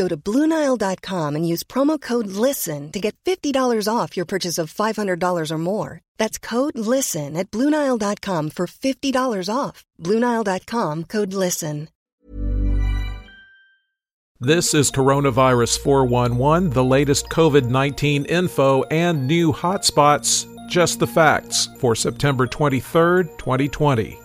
Go to BlueNile.com and use promo code LISTEN to get $50 off your purchase of $500 or more. That's code LISTEN at BlueNile.com for $50 off. BlueNile.com code LISTEN. This is Coronavirus 411, the latest COVID 19 info and new hotspots. Just the facts for September 23rd, 2020.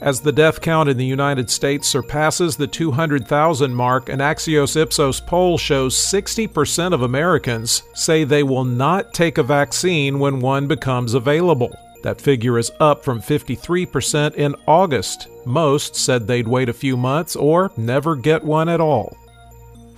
As the death count in the United States surpasses the 200,000 mark, an Axios Ipsos poll shows 60% of Americans say they will not take a vaccine when one becomes available. That figure is up from 53% in August. Most said they'd wait a few months or never get one at all.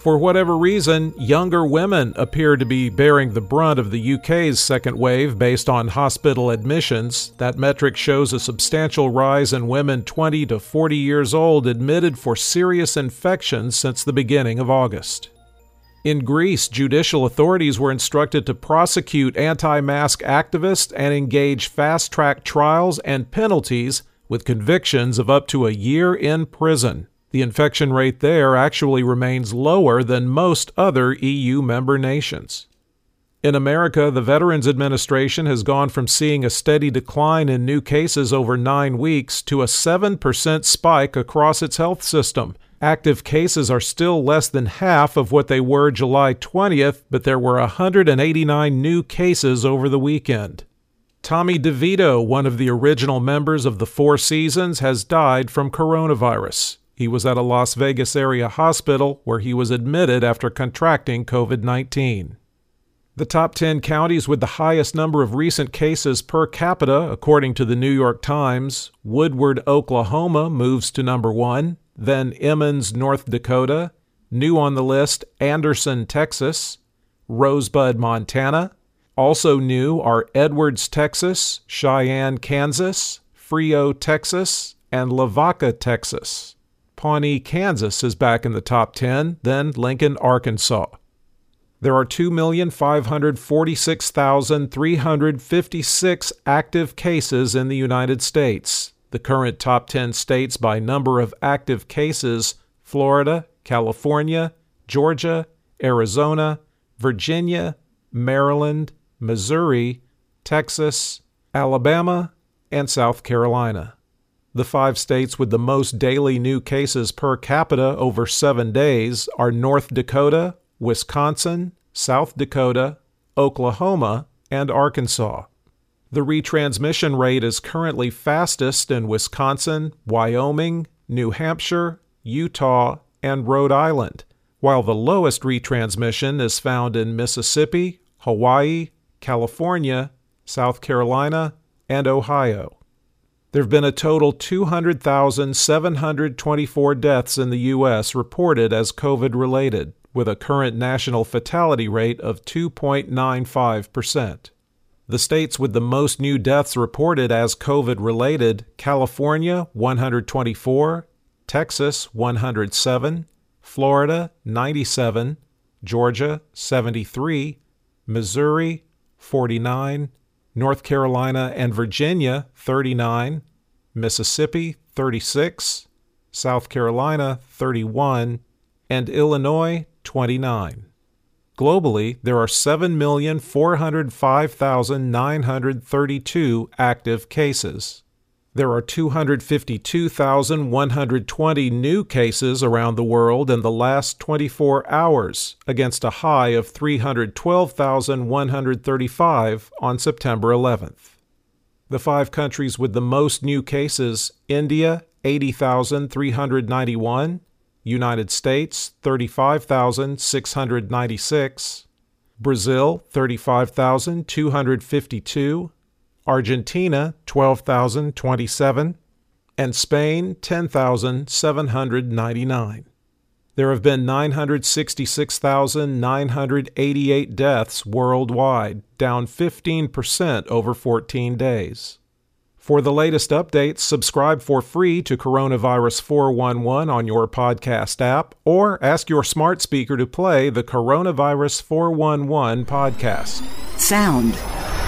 For whatever reason, younger women appear to be bearing the brunt of the UK's second wave based on hospital admissions. That metric shows a substantial rise in women 20 to 40 years old admitted for serious infections since the beginning of August. In Greece, judicial authorities were instructed to prosecute anti mask activists and engage fast track trials and penalties with convictions of up to a year in prison. The infection rate there actually remains lower than most other EU member nations. In America, the Veterans Administration has gone from seeing a steady decline in new cases over nine weeks to a 7% spike across its health system. Active cases are still less than half of what they were July 20th, but there were 189 new cases over the weekend. Tommy DeVito, one of the original members of the Four Seasons, has died from coronavirus. He was at a Las Vegas area hospital where he was admitted after contracting COVID 19. The top 10 counties with the highest number of recent cases per capita, according to the New York Times Woodward, Oklahoma moves to number one, then Emmons, North Dakota, new on the list, Anderson, Texas, Rosebud, Montana. Also new are Edwards, Texas, Cheyenne, Kansas, Frio, Texas, and Lavaca, Texas. Pawnee, Kansas is back in the top 10, then Lincoln, Arkansas. There are 2,546,356 active cases in the United States. The current top 10 states by number of active cases Florida, California, Georgia, Arizona, Virginia, Maryland, Missouri, Texas, Alabama, and South Carolina. The five states with the most daily new cases per capita over seven days are North Dakota, Wisconsin, South Dakota, Oklahoma, and Arkansas. The retransmission rate is currently fastest in Wisconsin, Wyoming, New Hampshire, Utah, and Rhode Island, while the lowest retransmission is found in Mississippi, Hawaii, California, South Carolina, and Ohio. There have been a total 200,724 deaths in the U.S. reported as COVID related, with a current national fatality rate of 2.95%. The states with the most new deaths reported as COVID related California 124, Texas 107, Florida 97, Georgia 73, Missouri 49, North Carolina and Virginia 39, Mississippi 36, South Carolina 31, and Illinois 29. Globally, there are 7,405,932 active cases. There are 252,120 new cases around the world in the last 24 hours, against a high of 312,135 on September 11th. The five countries with the most new cases India, 80,391, United States, 35,696, Brazil, 35,252, Argentina 12,027, and Spain 10,799. There have been 966,988 deaths worldwide, down 15% over 14 days. For the latest updates, subscribe for free to Coronavirus 411 on your podcast app or ask your smart speaker to play the Coronavirus 411 podcast. Sound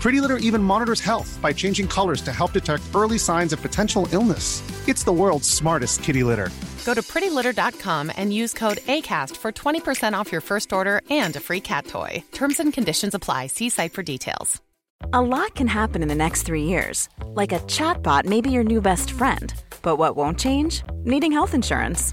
Pretty Litter even monitors health by changing colors to help detect early signs of potential illness. It's the world's smartest kitty litter. Go to prettylitter.com and use code ACAST for 20% off your first order and a free cat toy. Terms and conditions apply. See site for details. A lot can happen in the next three years. Like a chatbot may be your new best friend. But what won't change? Needing health insurance.